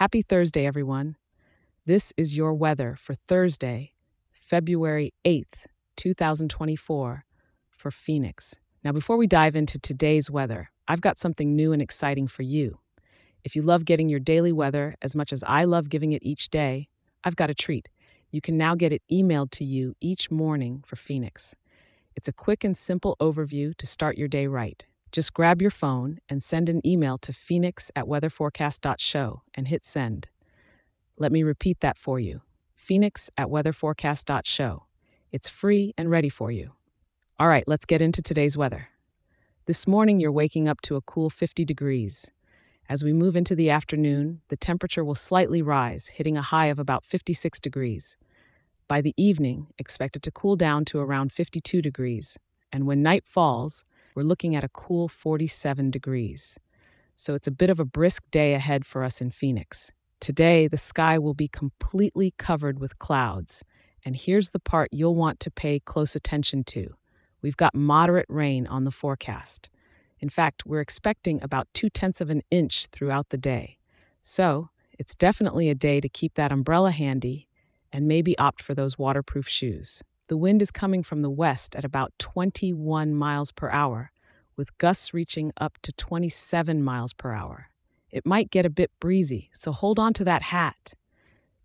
Happy Thursday, everyone. This is your weather for Thursday, February 8th, 2024, for Phoenix. Now, before we dive into today's weather, I've got something new and exciting for you. If you love getting your daily weather as much as I love giving it each day, I've got a treat. You can now get it emailed to you each morning for Phoenix. It's a quick and simple overview to start your day right. Just grab your phone and send an email to phoenix at weatherforecast.show and hit send. Let me repeat that for you phoenix at weatherforecast.show. It's free and ready for you. All right, let's get into today's weather. This morning, you're waking up to a cool 50 degrees. As we move into the afternoon, the temperature will slightly rise, hitting a high of about 56 degrees. By the evening, expect it to cool down to around 52 degrees. And when night falls, we're looking at a cool 47 degrees. So it's a bit of a brisk day ahead for us in Phoenix. Today, the sky will be completely covered with clouds. And here's the part you'll want to pay close attention to. We've got moderate rain on the forecast. In fact, we're expecting about two tenths of an inch throughout the day. So, it's definitely a day to keep that umbrella handy and maybe opt for those waterproof shoes. The wind is coming from the west at about 21 miles per hour, with gusts reaching up to 27 miles per hour. It might get a bit breezy, so hold on to that hat.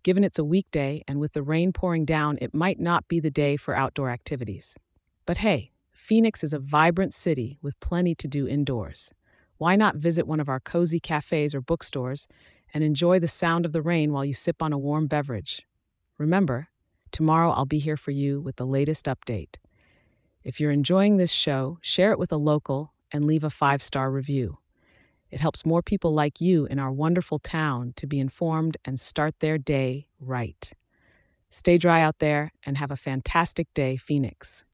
Given it's a weekday and with the rain pouring down, it might not be the day for outdoor activities. But hey, Phoenix is a vibrant city with plenty to do indoors. Why not visit one of our cozy cafes or bookstores and enjoy the sound of the rain while you sip on a warm beverage? Remember, tomorrow I'll be here for you with the latest update. If you're enjoying this show, share it with a local and leave a five star review. It helps more people like you in our wonderful town to be informed and start their day right. Stay dry out there and have a fantastic day, Phoenix.